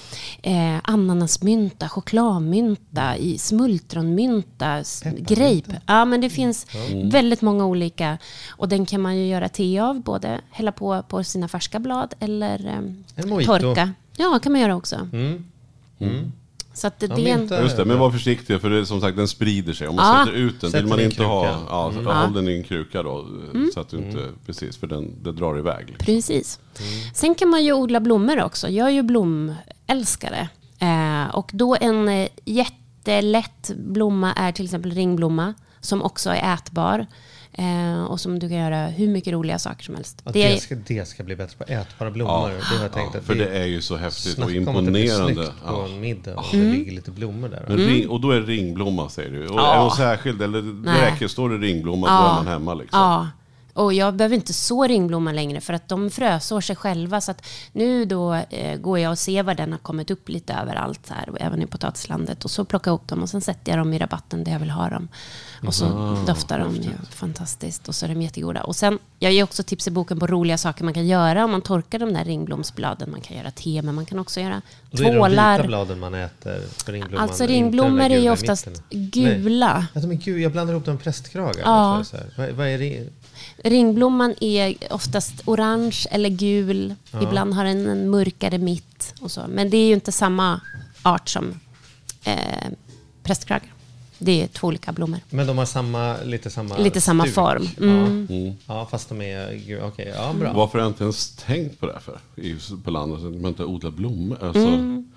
eh, ananasmynta, chokladmynta, i smultronmynta, grape. Ja, men det finns väldigt många olika. Och den kan man ju göra te av, både hälla på på sina färska blad eller eh, torka. Ja, kan man göra också. Så att det, Ja, det är en, mynta. Just det, men var försiktig för det, som sagt den sprider sig. Om man Ja. sätter ut den vill man den inte ha, ja, så Ja. håll den i en kruka då. Så att du inte, precis, för den, det drar iväg. Liksom. Precis. Sen kan man ju odla blommor också. Jag är ju blomälskare. Eh, och då en eh, jättelätt blomma är till exempel ringblomma. Som också är ätbar. Eh, och som du kan göra hur mycket roliga saker som helst. Det det, ska, det ska bli bättre på ätbara blommor. det har jag tänkt Ja, att för det är ju så häftigt och Snacka om att det blir imponerande. snyggt på Ja. en middag och Mm. det ligger lite blommor där. Men ring, och då är det ringblomma säger du. Och Ja. är hon särskild, eller räcker, står det ringblomma Ja. är man hemma liksom. Och jag behöver inte så ringblomma längre för att de frösår sig själva. Så att nu då eh, går jag och ser var den har kommit upp lite överallt här, och även i potatislandet. Och så plockar jag upp dem och sen sätter jag dem i rabatten där jag vill ha dem. Och så doftar de ju fantastiskt och så är de jättegoda. Och sen, jag ger också tips i boken på roliga saker man kan göra om man torkar de där ringblomsbladen. Man kan göra te, men man kan också göra Då är det de vita tvålar. bladen man äter ringblomman. Alltså ringblommor är ju oftast mitten. gula. Nej. Alltså, jag blandar ihop dem med prästkragar. Ja. Vad är det? Ringblomman är oftast orange eller gul. Ibland har den en mörkare mitt. Och så. Men det är ju inte samma art som eh, prästkragar. Det är två olika blommor. Men de har samma, lite samma Lite samma stuk. form. Mm. Ja. ja, fast de är... Okej, ja bra. Varför har jag inte ens tänkt på det här för? I, på landet, att man inte odlar blommor. Alltså, Mm.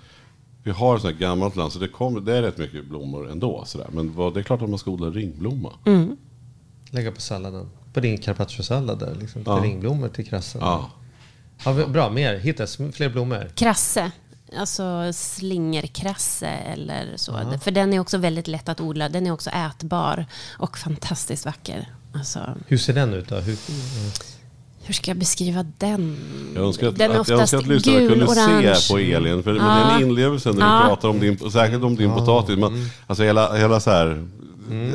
Vi har ett sånt här gammalt land, så det, kommer, det är rätt mycket blommor ändå. Sådär. Men vad, det är klart att man ska odla ringblomma. Mm. Lägga på salladen. På din carpaccio-sallad där. Liksom, Ja. ringblommor till krassen. Ja. Ja, bra, mer. Hitta fler blommor. Krasse. Alltså slingerkrasse eller så. För den är också väldigt lätt att odla. Den är också ätbar och fantastiskt vacker. Alltså, Hur ser den ut då? Hur, hur ska jag beskriva den? Jag önskar att, den är att, jag önskar att oftast lyssnarna kunde gul-orange. se på Elin. För Ja. den inlevelsen när Ja. du pratar om din, särskilt om din potatis. Man, alltså hela, hela så här,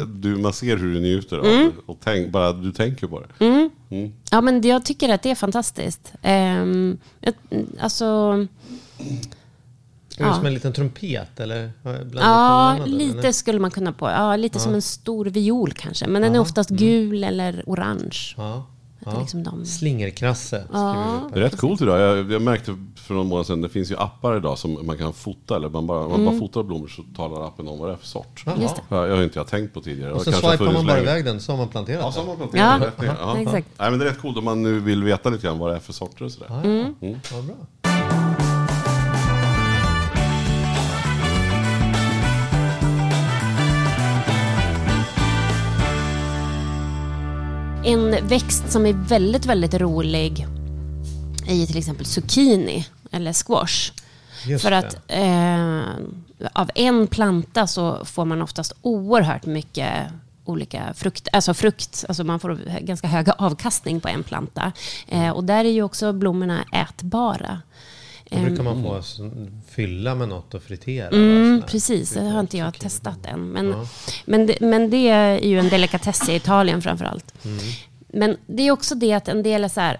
du, man ser hur du njuter av Mm. det. Och tänk, bara du tänker på det. Ja, men jag tycker att det är fantastiskt. Um, jag, alltså, är det Ja. som en liten trumpet eller? Ja, lite eller? skulle man kunna på. Ja, lite som en stor viol kanske. Men den är oftast gul eller orange. Ja. Är liksom de. Slingerkrasse upp Det är rätt coolt idag. Jag, jag märkte för några månader sedan, det finns ju appar idag som man kan fota. Eller man bara, om man bara fotar blommor så talar appen om vad det är för sort. Jaha. Just det. Ja, jag har inte jag tänkt på tidigare. Och så swipar man bara iväg den så har man planterat Ja, så har man planterat Ja, ner. Ja. exakt. Nej, men det är rätt coolt om man nu vill veta lite grann vad det är för sorter och sådär. Ja, ja. Ja, bra. En växt som är väldigt, väldigt rolig är ju till exempel zucchini eller squash. Just För det. att eh, av en planta så får man oftast oerhört mycket olika frukt, alltså frukt, alltså man får ganska höga avkastning på en planta. Eh, och där är ju också blommorna ätbara. Då brukar man få s- fylla med något och fritera. Mm, precis, det har inte jag testat än. Men, men, det, men det är ju en delikatess i Italien framför allt. Men det är också det att en del är så här,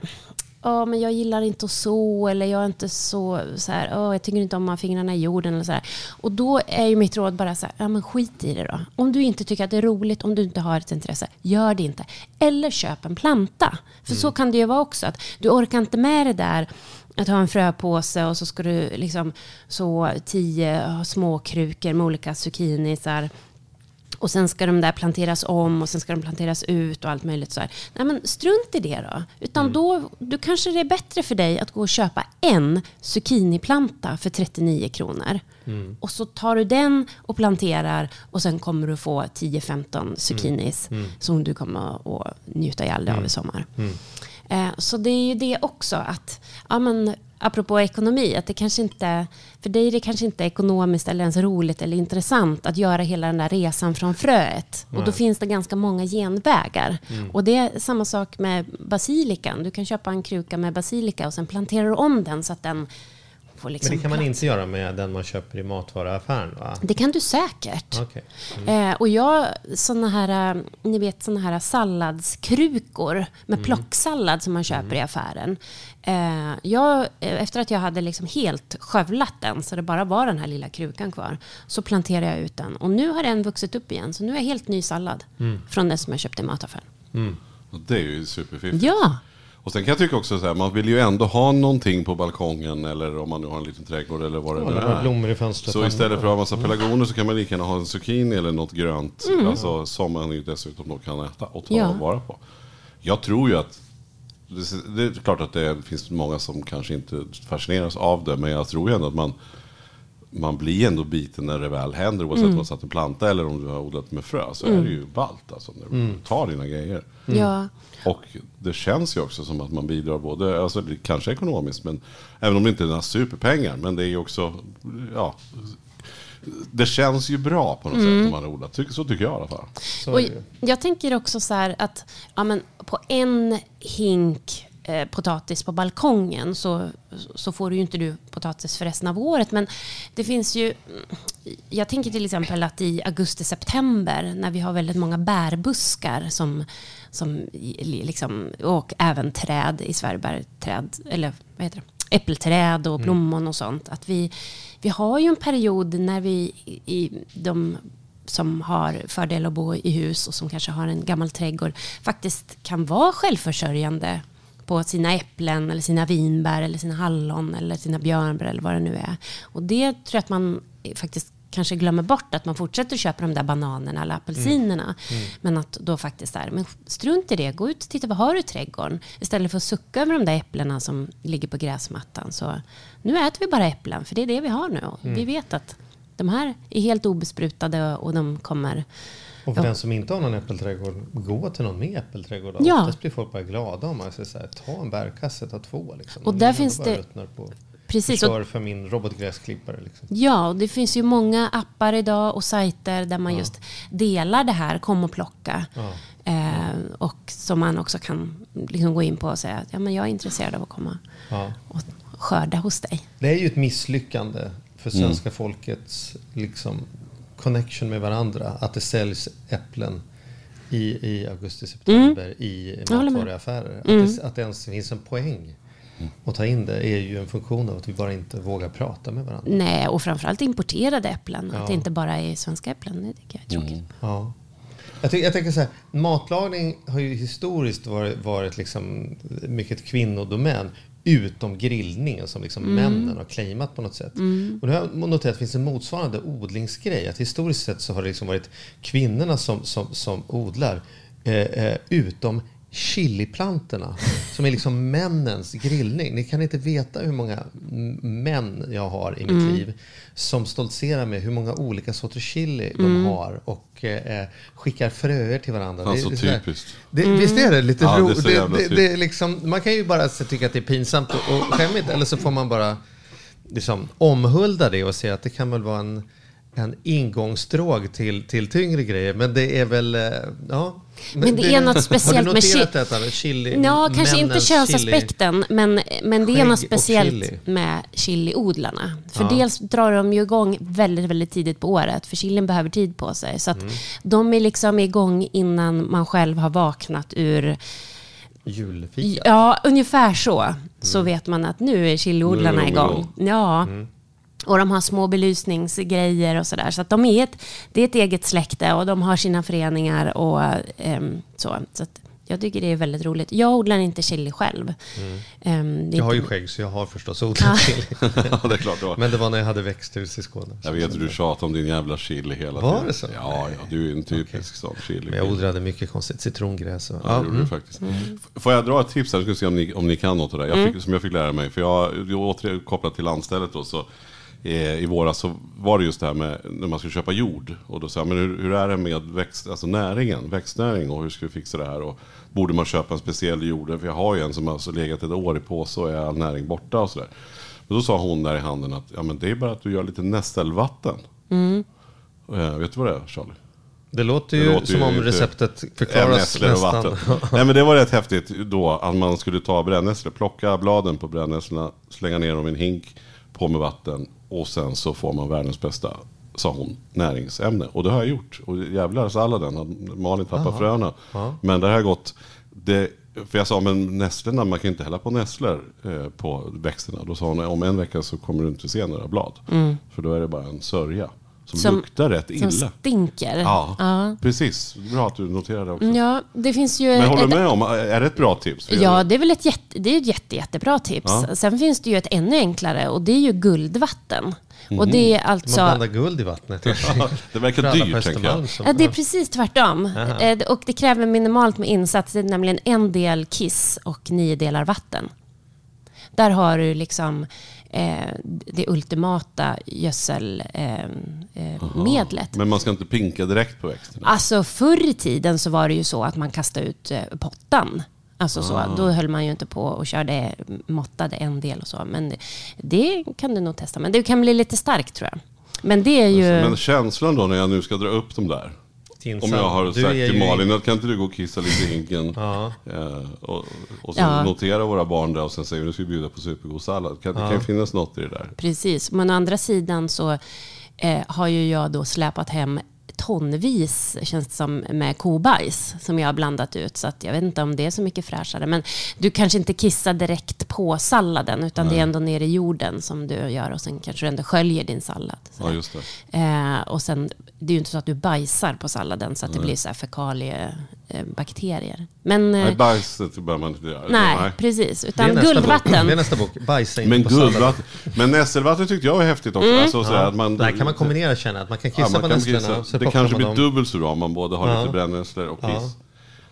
ja men jag gillar inte att så, eller jag är inte så, så här, "Åh, jag tycker inte om att ha fingrarna i jorden. Eller så här. Och då är ju mitt råd bara så här, ja men skit i det då. Om du inte tycker att det är roligt, om du inte har ett intresse, gör det inte. Eller köp en planta. För så kan det ju vara också, att du orkar inte med det där att ha en fröpåse och så ska du liksom så tio små krukor med olika zucchinisar. Och sen ska de där planteras om och sen ska de planteras ut och allt möjligt så här. Nej men strunt i det då. Utan då, då kanske det är bättre för dig att gå och köpa en zucchiniplanta för 39 kronor. Och så tar du den och planterar och sen kommer du få 10-15 zucchinis som du kommer att njuta ihjäl av i sommar. Eh, Så det är ju det också att, ja men apropå ekonomi, att det kanske inte, för dig är det kanske inte ekonomiskt eller ens roligt eller intressant att göra hela den där resan från fröet. Och då finns det ganska många genvägar. Och det är samma sak med basilikan. Du kan köpa en kruka med basilika och sen planterar du om den så att den får liksom Men det kan man inte göra med den man köper i matvaruaffären va? Det kan du säkert. Okej. Eh, och jag, såna här, eh, ni vet såna här salladskrukor med plocksallad som man köper i affären. Eh, jag, eh, efter att jag hade liksom helt skövlat den, så det bara var den här lilla krukan kvar, så planterade jag ut den. Och nu har den vuxit upp igen, så nu är jag helt ny sallad från den som jag köpte i mataffären. Och Det är ju superfiffigt. Ja, Och sen kan jag tycka också så här, man vill ju ändå ha någonting på balkongen eller om man nu har en liten trädgård eller vad det Ja, nu är. blommor i fönstret. Så istället för att ha en massa pelargoner så kan man lika gärna ha en zucchini eller något grönt. Alltså, som man ju dessutom då kan äta och ta Ja. vara på. Jag tror ju att det, det är klart att det finns många som kanske inte fascineras av det. Men jag tror ju ändå att man, man blir ändå biten när det väl händer. Oavsett om du har satt en planta eller om du har odlat med frö. Så är det ju ballt alltså. När du tar dina grejer. ja. Och det känns ju också som att man bidrar både, alltså det kanske ekonomiskt, men även om det inte är några superpengar, men det är ju också, ja, det känns ju bra på något sätt om man har odlat. Så tycker jag i alla fall. Och jag tänker också så här att ja, men på en hink eh, potatis på balkongen så, så får du ju inte du potatis för resten av året. Men det finns ju... Jag tänker till exempel att i augusti-september när vi har väldigt många bärbuskar som, som liksom, och även träd i Sverige, bärträd, eller vad heter det? äppelträd och blommon och sånt. Att vi, vi har ju en period när vi i de som har fördel att bo i hus och som kanske har en gammal trädgård faktiskt kan vara självförsörjande på sina äpplen eller sina vinbär eller sina hallon eller sina björnbär eller vad det nu är. Och det tror jag att man faktiskt kanske glömmer bort att man fortsätter köpa de där bananerna eller apelsinerna. Men att då faktiskt är, men strunt i det, gå ut och titta vad har du i trädgården? Istället för att sucka över de där äpplena som ligger på gräsmattan. Så nu äter vi bara äpplen, för det är det vi har nu. Och Vi vet att de här är helt obesprutade och de kommer... Och för Ja. den som inte har någon äppelträdgård, gå till någon med äppelträdgård. Ja. Oftast blir folk bara glada om man säger så här, ta en bärkasse, ta två. Liksom. Och där är finns det- På. Precis, Förstör för min robotgräsklippare. Liksom. Ja, och det finns ju många appar idag och sajter där man just delar det här, kom och plocka. Ja. Eh, och som man också kan liksom gå in på och säga att ja, men jag är intresserad av att komma Ja. och skörda hos dig. Det är ju ett misslyckande för Mm. svenska folkets liksom, connection med varandra. Att det säljs äpplen i, i augusti-september i Mm. Med. matvaruaffärer. Mm. Att, det, att det ens finns en poäng att ta in det är ju en funktion av att vi bara inte vågar prata med varandra. Nej, och framförallt importerade äpplen. Ja. Att det inte bara är svenska äpplen. Det tycker jag är tråkigt. Ja. Jag, ty- jag tänker så här, matlagning har ju historiskt varit, varit liksom mycket kvinnodomän. Utom grillningen som liksom männen har claimat på något sätt. Och nu har jag noterat att det finns en motsvarande odlingsgrej. Att historiskt sett så har det liksom varit kvinnorna som, som, som odlar. Eh, eh, utom chiliplantorna som är liksom männens grillning. Ni kan inte veta hur många män jag har i mitt liv som stoltserar med hur många olika sorters chili de har och eh, skickar fröer till varandra. Fan, Det är så typiskt. Det, Visst är det lite Ja, roligt? Det, det, liksom, man kan ju bara tycka att det är pinsamt och, och skämmigt eller så får man bara liksom, omhulda det och säga att det kan väl vara en, en ingångsdrog till, till tyngre grejer. Men det är väl, eh, ja. Men det är något speciellt Har med du noterat chi- detta? Chili, Ja, kanske inte könsaspekten, men, men det är något speciellt chili. med chiliodlarna. För Ja. dels drar de ju igång väldigt, väldigt tidigt på året, för chilin behöver tid på sig. Så Mm. de är liksom igång innan man själv har vaknat ur... Julfika. Ja, ungefär så. Så vet man att nu är chiliodlarna igång. Ja. Och de har små belysningsgrejer och sådär. Så att de är ett, det är ett eget släkte och de har sina föreningar och ehm, så. Så att jag tycker det är väldigt roligt. Jag odlar inte chili själv. Det är Jag har ju skägg så jag har förstås odlat chili. ja, det är klart det var. Men det var när jag hade växthus i Skåne. Jag vet hur du tjatar om din jävla chili hela Var tiden. det så? Ja, ja, du är en typisk sån chili. Men jag odlade mycket konstigt citrongräs. Och, Ja, det gjorde mm. du faktiskt. F- Får jag dra ett tips här, ska se om ni, om ni kan något av det jag fick, som jag fick lära mig. För jag, jag återigen kopplat till landstället då, så i våras så var det just det här med när man ska köpa jord. Och då sa jag, men hur, hur är det med växt, alltså näringen, växtnäring och hur ska vi fixa det här? Och borde man köpa en speciell jord? För jag har ju en som har legat ett år i påse och är all näring borta och sådär. Men då sa hon där i handen att ja, men det är bara att du gör lite nästelvatten. Eh, vet du vad det är Charlie? Det låter Det ju låter som ju om receptet förklaras och nästan. vatten. Nej men det var rätt häftigt då att man skulle ta brännässlor, plocka bladen på brännässlorna, slänga ner dem i en hink, på med vatten och sen så får man världens bästa, sa hon, näringsämne. Och det har jag gjort. Och jävlar salladen, har Malin tappat fröna. Men det har gått, det, för jag sa, men nässlorna, man kan inte hälla på nässlor eh, på växterna. Då sa hon, om en vecka så kommer du inte se några blad. För då är det bara en sörja. Som, Som- luktar rätt Som illa. stinker. Ja, precis. Bra att du noterade också. Ja, det finns ju... Men håller ett- du med om, är det ett bra tips? Ja, det är väl ett, jätte, det är ett jätte, jättebra tips. Ja. Sen finns det ju ett ännu enklare och det är ju guldvatten. Och det är Man alltså... blandar guld i vattnet. det verkar dyrt, tänker jag. som- Ja, det är precis tvärtom. Eh, Och det kräver minimalt med insats, det är nämligen en del kiss och nio delar vatten. Där har du liksom eh, det ultimata gödselmedlet. Eh, medlet. Men man ska inte pinka direkt på växterna. Alltså förr i tiden så var det ju så att man kastade ut eh, pottan. Alltså så, Ah. då höll man ju inte på och körde, måttade en del och så. Men det kan du nog testa. Men det kan bli lite starkt tror jag. Men det är ju... Men känslan då när jag nu ska dra upp dem där. Tinsam. Om jag har Du sagt till Malin att kan inte du gå och kissa lite i hinken. Ja. Eh, och, och sen Ja. notera våra barn där och sen säger vi nu ska vi bjuda på supergod sallad. Kan, Det kan ju finnas något i det där. Precis, men å andra sidan så eh, har ju jag då släpat hem tonvis, känns det som, med kobajs som jag har blandat ut. Så att jag vet inte om det är så mycket fräschare. Men du kanske inte kissar direkt på salladen, utan det är ändå nere i jorden som du gör. Och sen kanske du ändå sköljer din sallad. Så Ja, just det. Eh, och sen, det är ju inte så att du bajsar på salladen så att det blir så här fekaliebakterier. Men, eh, Nej, bajset behöver man inte göra. nej, precis. Utan nästa Bok. guldvatten. Det är nästa bok. Bajsa inte Men på salladen. guldvatten. Men nässelvatten tyckte jag var häftigt också. Mm. Alltså, så här att man, Där kan man kombinera känna att man kan kissa Ja, man på nässlorna. Det kanske blir dem. dubbelt så bra om man både har Ja. lite brännässlor och kiss.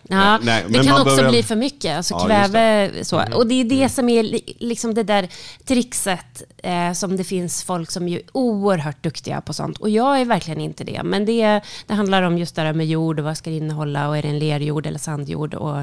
Ja. Nej, det kan också behöver- bli för mycket, alltså Ja, kväve så. Och det är det som är li- liksom det där trixet eh, som det finns folk som är oerhört duktiga på sånt. Och jag är verkligen inte det. Men det, det handlar om just det där med jord och vad ska det innehålla och är det en lerjord eller sandjord och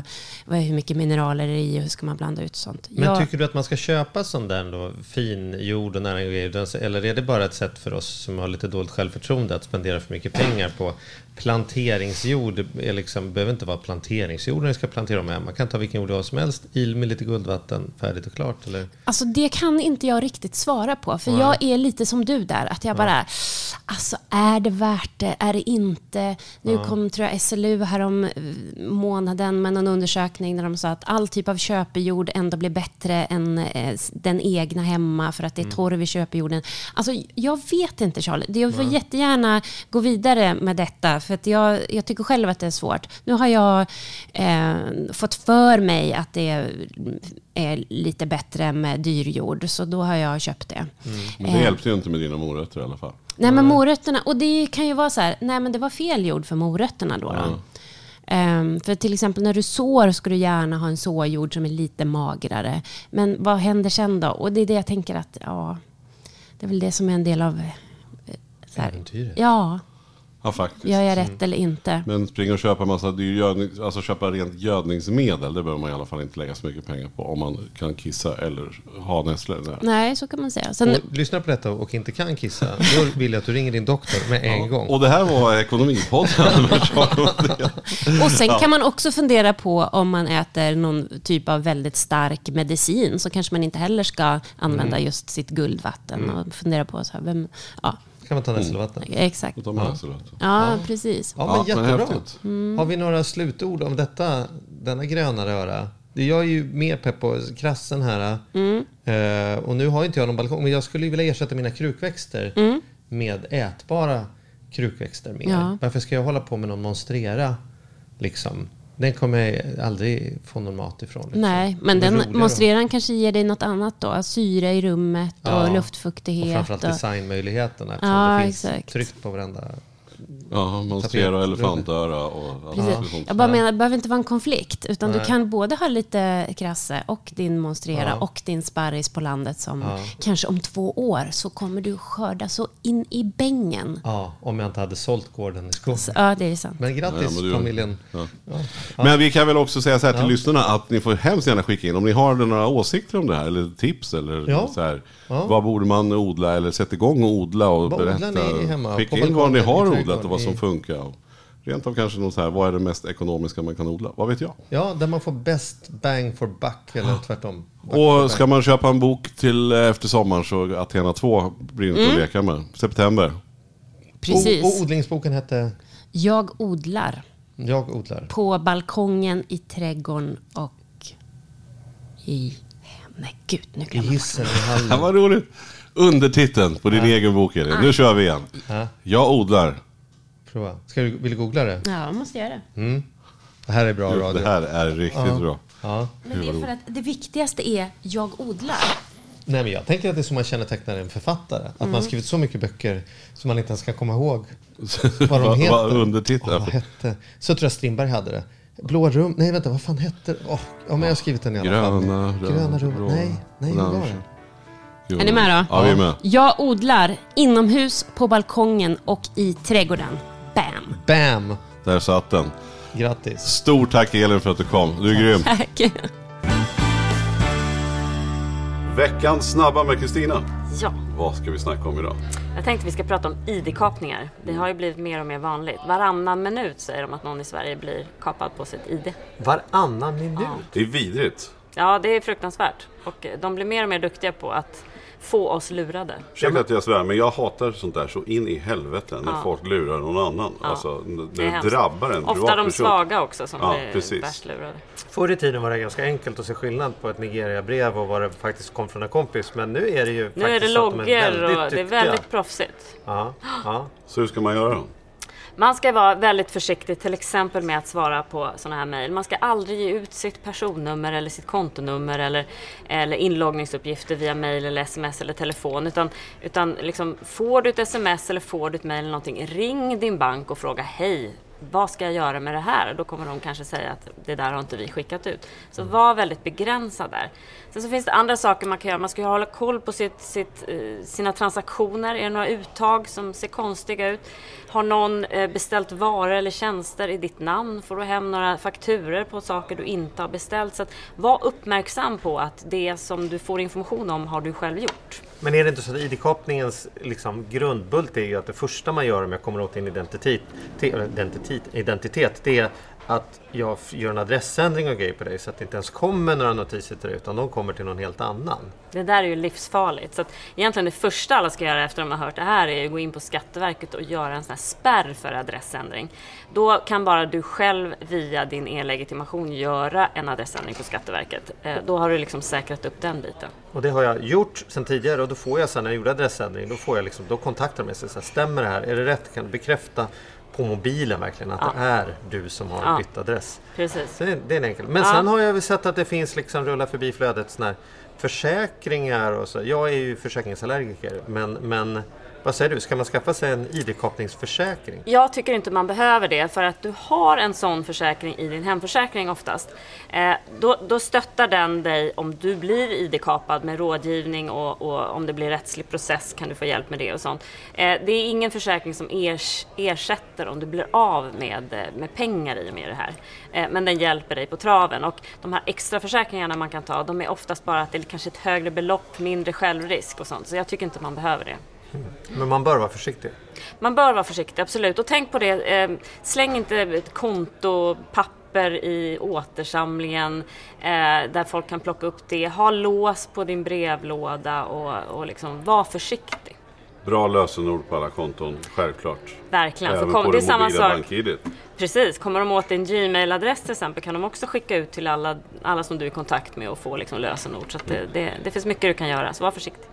vad, hur mycket mineraler är det i och hur ska man blanda ut sånt. Men jag, tycker du att man ska köpa sån där då, fin jord och näring grejer? Eller är det bara ett sätt för oss som har lite dåligt självförtroende att spendera för mycket pengar på planteringsjord? Är liksom, behöver inte vara planteringsjord när du ska plantera hem. Man kan ta vilken jord du har som helst, il med lite guldvatten, färdigt och klart. Eller? Alltså det kan inte jag riktigt svara på. För jag är lite som du där. Att jag bara, alltså är det värt det? Är det inte? Nu kom tror jag SLU härom eh, månaden med en undersökning där de sa att all typ av köpejord ändå blir bättre än eh, den egna hemma för att det är torv i köpejorden. Alltså jag vet inte Charlie. Det- Jag får jättegärna gå vidare med detta för att jag, jag tycker själv att det är svårt. Nu har jag eh, fått för mig att det är, är lite bättre med dyrjord så då har jag köpt det. Men det hjälpte ju inte med dina morötter i alla fall. Nej men morötterna, och det kan ju vara så här, nej men det var fel jord för morötterna då. då. Ehm, för till exempel när du sår ska du gärna ha en såjord som är lite magrare. Men vad händer sen då? Och det är det jag tänker att, ja, det är väl det som är en del av... eh, Så här, Äventyret. ja, Ja, faktiskt. gör jag rätt eller inte? Men springa och köpa massa dyr alltså köpa rent gödningsmedel, det behöver man i alla fall inte lägga så mycket pengar på om man kan kissa eller ha nässlor. Nej, så kan man säga. Sen, Och lyssnar på detta och inte kan kissa, då vill jag att du ringer din doktor med en gång. Och det här var Ekonomipodden. och sen kan man också fundera på om man äter någon typ av väldigt stark medicin så kanske man inte heller ska använda just sitt guldvatten och fundera på så här, vem, ja, kan man ta nässelvatten. exakt. Då tar man nässelrot. Ja, precis. Ja, men Ja, men jättebra. häftigt. Har vi några slutord om detta, denna gröna röra? Det- Jag är ju mer pepp på krassen här. Eh, och nu har inte jag någon balkong, men jag skulle ju vilja ersätta mina krukväxter med ätbara krukväxter mer. Ja. Varför ska jag hålla på med någon monstrera? Liksom? Den kommer jag aldrig få någon mat ifrån. Liksom. Nej, men den monstreran kanske ger dig något annat då. Syre i rummet och Ja, Och luftfuktighet. framförallt och- designmöjligheterna Ja, det finns exakt. tryckt på varenda. Ja, monstera och elefantöra och Precis. Jag bara menar, det behöver inte vara en konflikt. Utan du Nej. kan både ha lite krasse och din monstrera Ja. och din sparris på landet som Ja. kanske om två år så kommer du skörda så in i bängen. Ja, om jag inte hade sålt gården i skogen. Så, ja, det är sant. Men grattis Ja, men du- familjen. Ja. Ja. Men vi kan väl också säga så här till Ja. lyssnarna att ni får hemskt gärna skicka in om ni har några åsikter om det här eller tips eller Ja. så här. Ja. Vad borde man odla eller sätta igång och odla och Vad berätta. ni hemma? In vad ni har odlat och vad som funkar. Rent av kanske någon så här, vad är det mest ekonomiska man kan odla? Vad vet jag? Ja, där man får best bang for buck, eller tvärtom. Buck Och ska man köpa en bok till efter sommaren så Athena 2 blir inte att leka med. September. Precis. Och, och odlingsboken hette Jag odlar Jag odlar. på balkongen, i trädgården och i... Nej, gud, nu I glömde jag. i Ja, hallen. vad roligt. Undertiteln på din egen bok Elin. Nu kör vi igen. Ja. Jag odlar. Prova. Ska du, vill du googla det? Ja, jag måste göra det. Det här är bra radio. Det här är riktigt bra. Ja. Men det är för att det viktigaste är jag odlar. Nej, men jag tänker att det är så man kännetecknar en författare. Att man har skrivit så mycket böcker som man inte ens kan komma ihåg vad de heter. vad undertiteln? Åh, vad hette? Så tror jag Strindberg hade det. Blå rum. Nej, vänta, vad fan hette det? Åh, ja, men jag har skrivit den i alla fall. Gröna, Gröna rum. blå, Nej, nej, hur var det? Är ni med då? Ja, vi är med. Jag odlar inomhus, på balkongen och i trädgården. Bam! Bam! Där satt den. Grattis. Stort tack Elin för att du kom. Du är grym. Tack. Veckans snabba med Kristina. Ja, Vad ska vi snacka om idag? jag tänkte vi ska prata om ID-kapningar. Det har ju blivit mer och mer vanligt. Varannan minut säger de att någon i Sverige blir kapad på sitt ID. Varannan minut. Det är vidrigt. Ja, det är fruktansvärt. Och de blir mer och mer duktiga på att få oss lurade. Ursäkta att jag svär, men jag hatar sånt där så in i helvete när folk lurar någon annan. Alltså, när Det det drabbar en Ofta de svaga också som Ja, blir precis. värst lurade. Förr i tiden var det ganska enkelt att se skillnad på ett Nigeria-brev och vad det faktiskt kom från en kompis. Men nu är det ju Nu är det faktiskt så att de loggor är och väldigt det är väldigt proffsigt. Ja, ja. Så hur ska man göra då? Man ska vara väldigt försiktig till exempel med att svara på sådana här mejl. Man ska aldrig ge ut sitt personnummer eller sitt kontonummer eller, eller inloggningsuppgifter via mejl eller sms eller telefon. Utan, utan liksom, får du ett sms eller får du ett mejl eller någonting, ring din bank och fråga hej, vad ska jag göra med det här? Då kommer de kanske säga att det där har inte vi skickat ut. Så var väldigt begränsad där. Sen så finns det andra saker man kan göra. Man ska ju hålla koll på sitt, sitt, eh, sina transaktioner. Är det några uttag som ser konstiga ut? Har någon eh, beställt varor eller tjänster i ditt namn? Får du hem några fakturer på saker du inte har beställt? Så att var uppmärksam på att det som du får information om har du själv gjort. Men är det inte så att ID-kapningens liksom, grundbult är ju att det första man gör om jag kommer åt din identitet, identitet, identitet det är att jag gör en adressändring och grejer på dig så att det inte ens kommer några notiser till dig utan de kommer till någon helt annan. Det där är ju livsfarligt. Så att egentligen det första alla ska göra efter att de har hört det här är att gå in på Skatteverket och göra en sån här spärr för adressändring. Då kan bara du själv via din e-legitimation göra en adressändring på Skatteverket. Eh, Då har du liksom säkrat upp den biten. Och det har jag gjort sedan tidigare och då får jag sen när jag gjorde adressändring då, får jag liksom, då kontaktar de mig och säger stämmer det här? Är det rätt? Kan du bekräfta på mobilen verkligen att det är du som har Ja. bytt adress? Precis. Så det, det är en enkel. Men Ja. sen har jag väl sett att det finns liksom rulla förbi flödet såna här försäkringar och så. Jag är ju försäkringsallergiker men, men vad säger du, ska man skaffa sig en ID-kapningsförsäkring? Jag tycker inte man behöver det för att du har en sån försäkring i din hemförsäkring oftast. Eh, då, då stöttar den dig om du blir ID-kapad med rådgivning och, och om det blir rättslig process kan du få hjälp med det och sånt. Eh, det är ingen försäkring som ers, ersätter om du blir av med, eh, med pengar i och med det här. Eh, men den hjälper dig på traven och de här extra försäkringarna man kan ta de är oftast bara att det är kanske ett högre belopp, mindre självrisk och sånt. Så jag tycker inte man behöver det. Men man bör vara försiktig. Man bör vara försiktig, absolut. Och tänk på det, eh, släng inte ett kontopapper i återsamlingen eh, där folk kan plocka upp det. Ha lås på din brevlåda och, och liksom var försiktig. Bra lösenord på alla konton, självklart. Verkligen. Även kom, på det är det samma sak. Precis, kommer de åt din Gmail-adress till exempel kan de också skicka ut till alla, alla som du är i kontakt med och få liksom lösenord. Så att det, det, det finns mycket du kan göra, så var försiktig.